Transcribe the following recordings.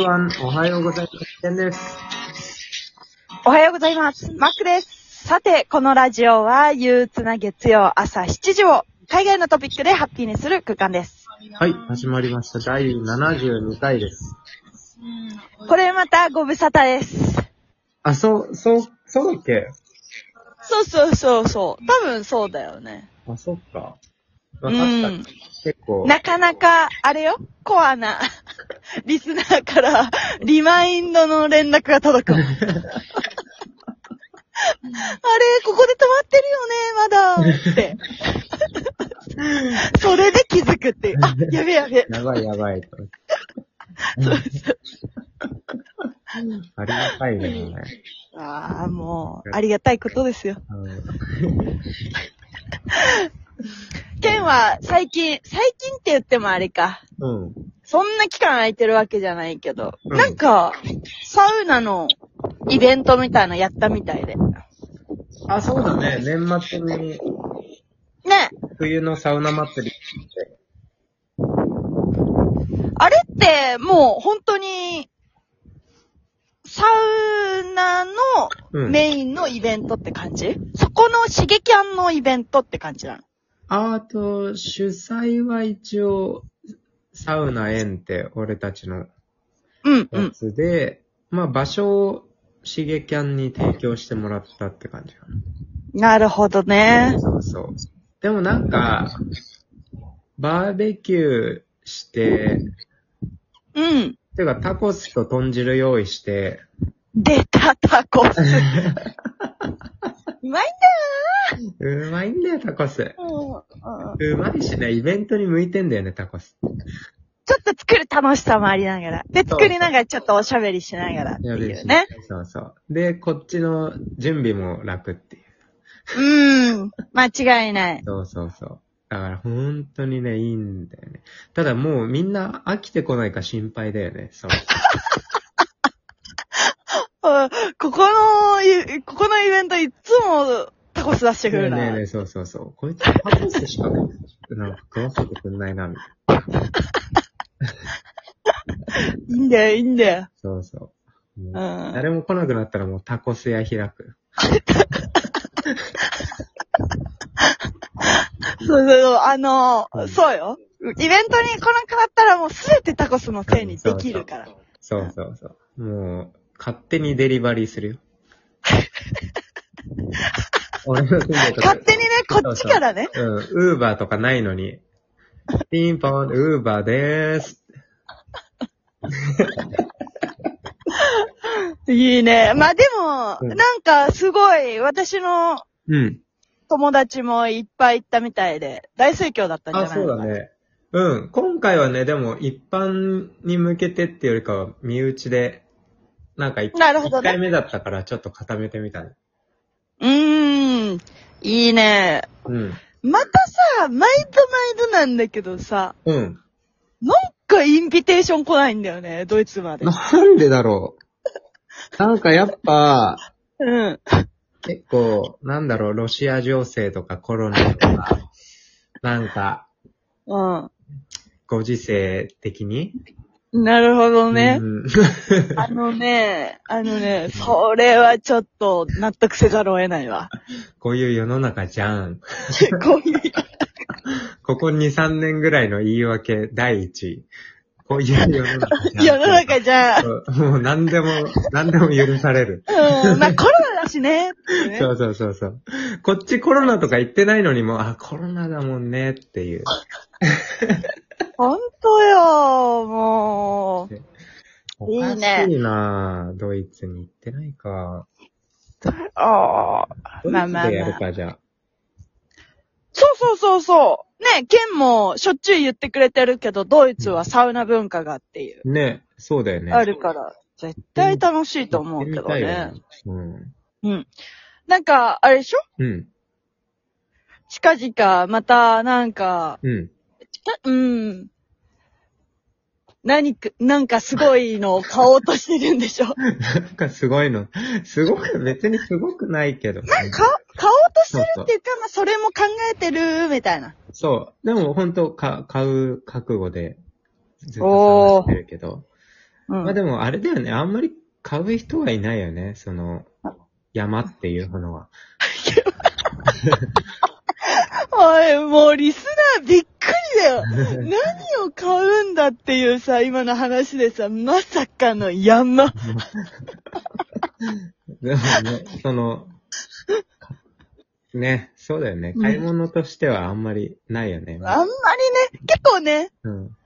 everyone. おはようございます。ケンです。おはようございます。マックです。さて、このラジオは憂鬱な月曜朝7時を海外のトピックでハッピーにする空間です。はい、始まりました。第72回です。これまたご無沙汰です。あ、そう、そう、そうだっけ？そうそうそうそう。多分そうだよね。あ、そっか。まあ、う確かにん。結構、なかなか、あれよ、コアな リスナーからリマインドの連絡が届く。あれ、ここで止まってるよね、まだ。って。それで気づくっていう。あ、やべやべ。やばいやばいと。ありがたいね。ああ、もう、ありがたいことですよ。うんケンは最近、最近って言ってもあれか。うん。そんな期間空いてるわけじゃないけど、うんなんか、サウナのイベントみたいなのやったみたいで。あ、そうだね。年末にね、冬のサウナ祭りって。あれってもう本当に、サウナのうん。メインのイベントって感じ、そこの刺激案のイベントって感じなの？あと、主催は一応、サウナ園って俺たちのやうんうん。つで、まあ場所を刺激案に提供してもらったって感じかなるほどねな。。そうそう。でもなんか、バーベキューして、うん。てかタコスと豚汁用意して、出たタコス。うまいんうまいんだよタコス。だよ。うんうまいしね、イベントに向いてんだよね、タコス。ちょっと作る楽しさもありながら。で、作りながらちょっとおしゃべりしながらっていうね。そうそう。で、こっちの準備も楽っていう。うん。間違いない。そうそうそう。だから本当にね、いいんだよね。ただもうみんな飽きてこないか心配だよね。そう。う んここのい、ここのイベントいつもタコス出してくねえるな。ねえねえそうそうそう。こいつタコスしか、なんか食わせてくんないな、みたいな。いいんだよ、いいんだよ。そうそう。う。もうん誰も来なくなったらもうタコス屋開く。そうそうそう、あのうんそうよ。イベントに来なくなったらもうすべてタコスのせいにできるから。そうそうそう。もう、勝手にデリバリーするよ。俺の住んでるとこ勝手にね、こっちからね。うん、ウーバーとかないのに、ピンポン、ウーバーでーす。いいね。まあでも、うんなんかすごい、私のうん。友達もいっぱい行ったみたいで、大盛況だったんじゃあ、ないのかな。そうだね。うん。今回はね、でも一般に向けてっていうよりかは、身内で、なんか一なるほどね一回目だったからちょっと固めてみたね。うーん。いいね。うん。またさ、毎度毎度なんだけどさ、うん。なんかインビテーション来ないんだよね、ドイツまで。なんでだろう。なんかやっぱ、うん。結構、なんだろう、ロシア情勢とかコロナとか、なんか、うご時世的に。ん。なるほどねう。んあのね、あのね、それはちょっと納得せざるを得ないわ。こういう世の中じゃん。こういう。ここ2、3年ぐらいの言い訳第一位。こういう世の中じゃん。世の中じゃ、そうもう何でも、何でも許される。うん、まあコロしね。そうそうそうそう。こっちコロナとか言ってないのにも、あ、コロナだもんねっていう。ほんとよ、もう。おかしいなぁ。ドイツに行ってないか。ああ。まあまあやるか、じゃあ。そうそうそうそう。ね、ケンもしょっちゅう言ってくれてるけど、ドイツはサウナ文化がっていう。ね、そうだよね。あるから、絶対楽しいと思うけどねよ。うん。うん。なんか、あれでしょ？うん。近々、また、なんか、うん。うん。何か、なんかすごいのを買おうとしてるんでしょ？なんかすごいの。すごく、別にすごくないけど。か、買おうとしてるっていうか、まあ、それも考えてる、みたいな。そう。でも本当か、買う覚悟で、ずっと探してるけど。うん。まあでもあれだよね、あんまり買う人はいないよね、その、山っていうものは。おい、もうリスナーびっくりだよ。何を買うんだっていうさ、今の話でさ、まさかの山。でもね、その、ね、そうだよね。買い物としてはあんまりないよね。あんまりね、結構ね、うん。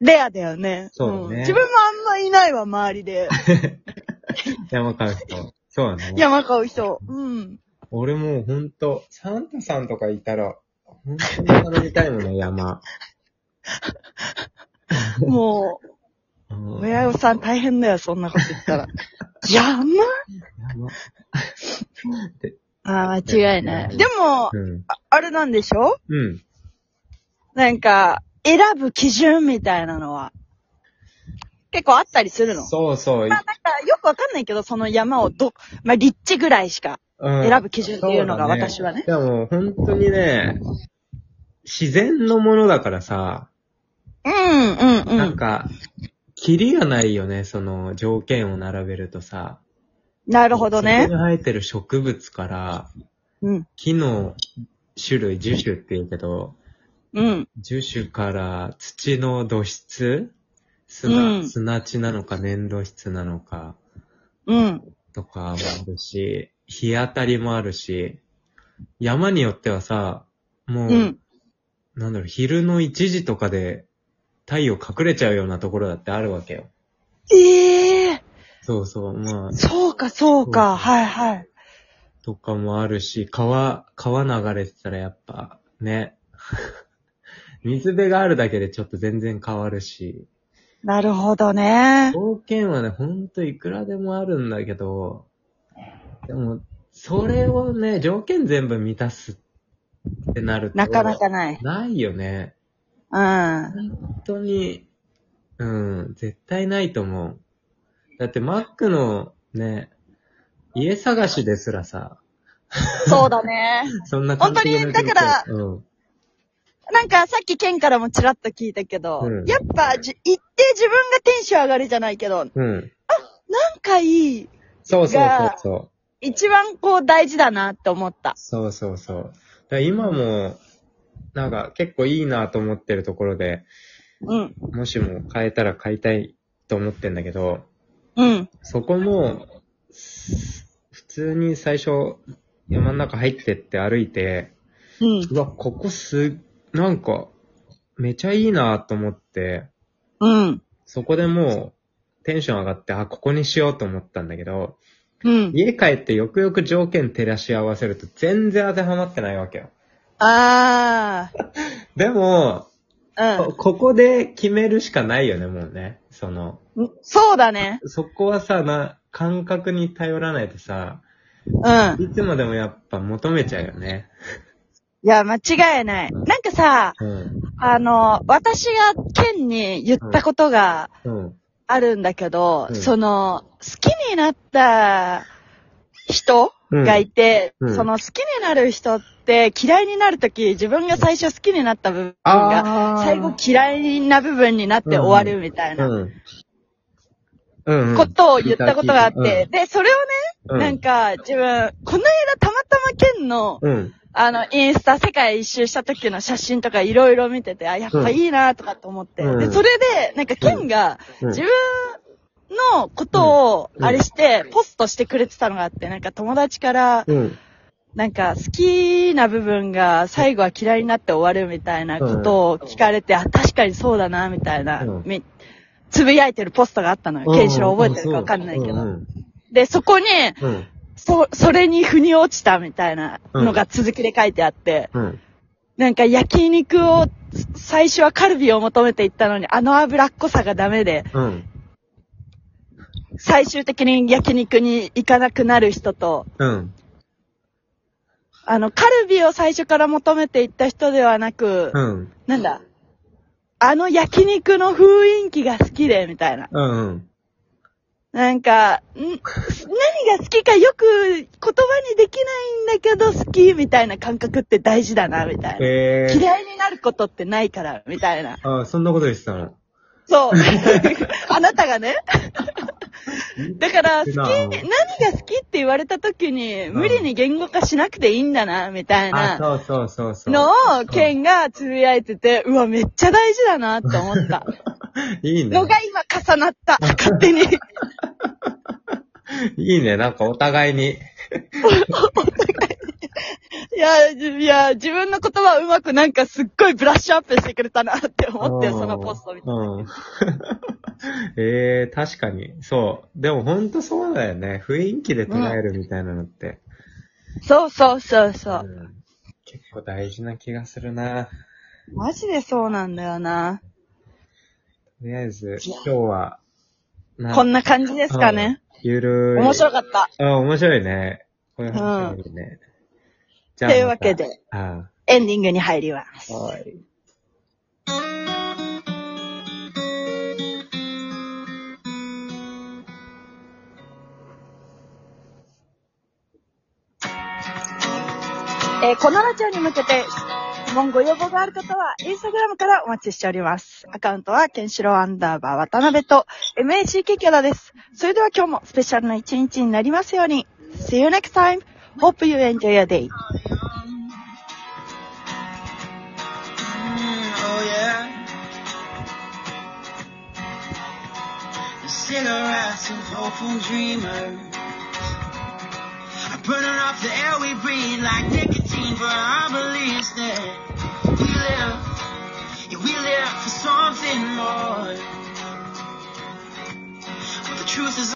レアだよね。そうだねん自分もあんまいないわ、周りで。山買う人。そうだね。山買う人。うん。俺もうほんと、サンタさんとかいたら、ほんとに頼みたいもんね、山。もう親御さん大変だよ、そんなこと言ったら。山？山。ああ、間違いない。でも、うん。ああれなんでしょ？うん。なんか、選ぶ基準みたいなのは、結構あったりするの？そうそう。まあなんか、よくわかんないけど、その山をど、まあ立地ぐらいしかうん選ぶ基準っていうのが私はね。でも本当にね、自然のものだからさ、うん、うん、うん。なんか、キリがないよね、その条件を並べるとさ。なるほどねそこ。に生えてる植物から、うん、木の種類、樹種って言うけど、うん、樹種から土の土質砂、うん砂地なのか粘土質なのかうん。とかもあるし、日当たりもあるし、山によってはさ、もう、うん。なんだろう、昼の1時とかで太陽隠れちゃうようなところだってあるわけよ。ええそうそう、まあ、そうか、そうか、はい、はい。とかもあるし、川、川流れてたらやっぱ、ね。水辺があるだけでちょっと全然変わるし。なるほどね。条件はね、ほんといくらでもあるんだけど、でも、それをね、条件全部満たすってなると。なかなかない。ないよね。うん。本当に、うん、絶対ないと思う。だって、マックのね、家探しですらさ、そうだね。そんな本当にだからうん。なんかさっきケンからもちらっと聞いたけど、うんやっぱじ、行って自分がテンション上がるじゃないけど、なんうん。かいい、そうそうそうがそう。一番こう大事だなって思った。そうそうそう。だから今も、なんか結構いいなと思ってるところで、うん。もしも変えたら買いたいと思ってんだけど、うん。そこも、す普通に最初、山の中入ってって歩いて、うん。うわ、ここす、なんか、めちゃいいなと思って、うん。そこでもう、テンション上がって、あ、ここにしようと思ったんだけど、うん。家帰ってよくよく条件照らし合わせると全然当てはまってないわけよ。あ でも、あ。こここで決めるしかないよね、もうね。その、うん。そうだね。そこはさ、な、感覚に頼らないとさ、うん。いつまでもやっぱ求めちゃうよね。いや、間違いない。なんかさ、うん。あの、私がケンに言ったことがうん。あるんだけど、うんその、好きになった人うんがいて、うんその好きになる人って嫌いになるとき、自分が最初好きになった部分が、最後嫌いな部分になって終わるみたいなうん。うん、うん。ことを言ったことがあって、で、それをね、た、うん、なんか自分、この間たまたまケンの、うん。あの、インスタ世界一周した時の写真とかいろいろ見てて、あ、やっぱいいなとかって思って。うんで、それで、なんかケンがうん自分のことをうんあれして、ポストしてくれてたのがあって、なんか友達から、うん。なんか好きな部分が最後は嫌いになって終わるみたいなことを聞かれて、あ、確かにそうだな、みたいな、つぶやいてるポストがあったのよ。ケンシロウ覚えてるかわかんないけど。うん。で、そこに、うん。そ、それに腑に落ちたみたいなのが続きで書いてあって、うん。なんか焼肉を、最初はカルビを求めていったのに、あの脂っこさがダメで、うん。最終的に焼肉に行かなくなる人と、うん。あの、カルビを最初から求めていった人ではなく、うん。なんだ、あの焼肉の雰囲気が好きで、みたいな。うん。なんか、ん 何が好きかよく言葉にできないんだけど好きみたいな感覚って大事だな、みたいな。えー。嫌いになることってないから、みたいな。あ、そんなこと言ってたの。そう。あなたがね。だから、好き、な何が好きって言われた時に、無理に言語化しなくていいんだな、みたいあ、なそうそうそうそう。のを、ケンがつぶやいてて、うわ、めっちゃ大事だなって思った。いいねの。が今重なった、勝手に。いいね。なんかお互いに。いや、いや、自分の言葉うまくなんかすっごいブラッシュアップしてくれたなって思って、うんそのポスト見て。うん。ええ確かに。そう。でもほんとそうだよね。雰囲気で捉えるみたいなのって。そうそうそうそう。うん結構大事な気がするな。マジでそうなんだよな。とりあえず、今日は、なこんな感じですかね。ゆるい。面白かった。あ、面白いね。こういう話いいね。じというわけ。で、あエンディングに入ります。はい。えーこのラジオに向けて質問ご要望がある方は、インスタグラムからお待ちしております。アカウントは、ケンシロウアンダーバー渡辺と MACK キャラです。それでは今日もスペシャルな一日になりますように。See you next time. Hope you enjoy your day. Cigarettes of hopeful dreamers burning up the air we breathe like nicotine for our beliefs that we live, yeah, we live for something more. But the truth is.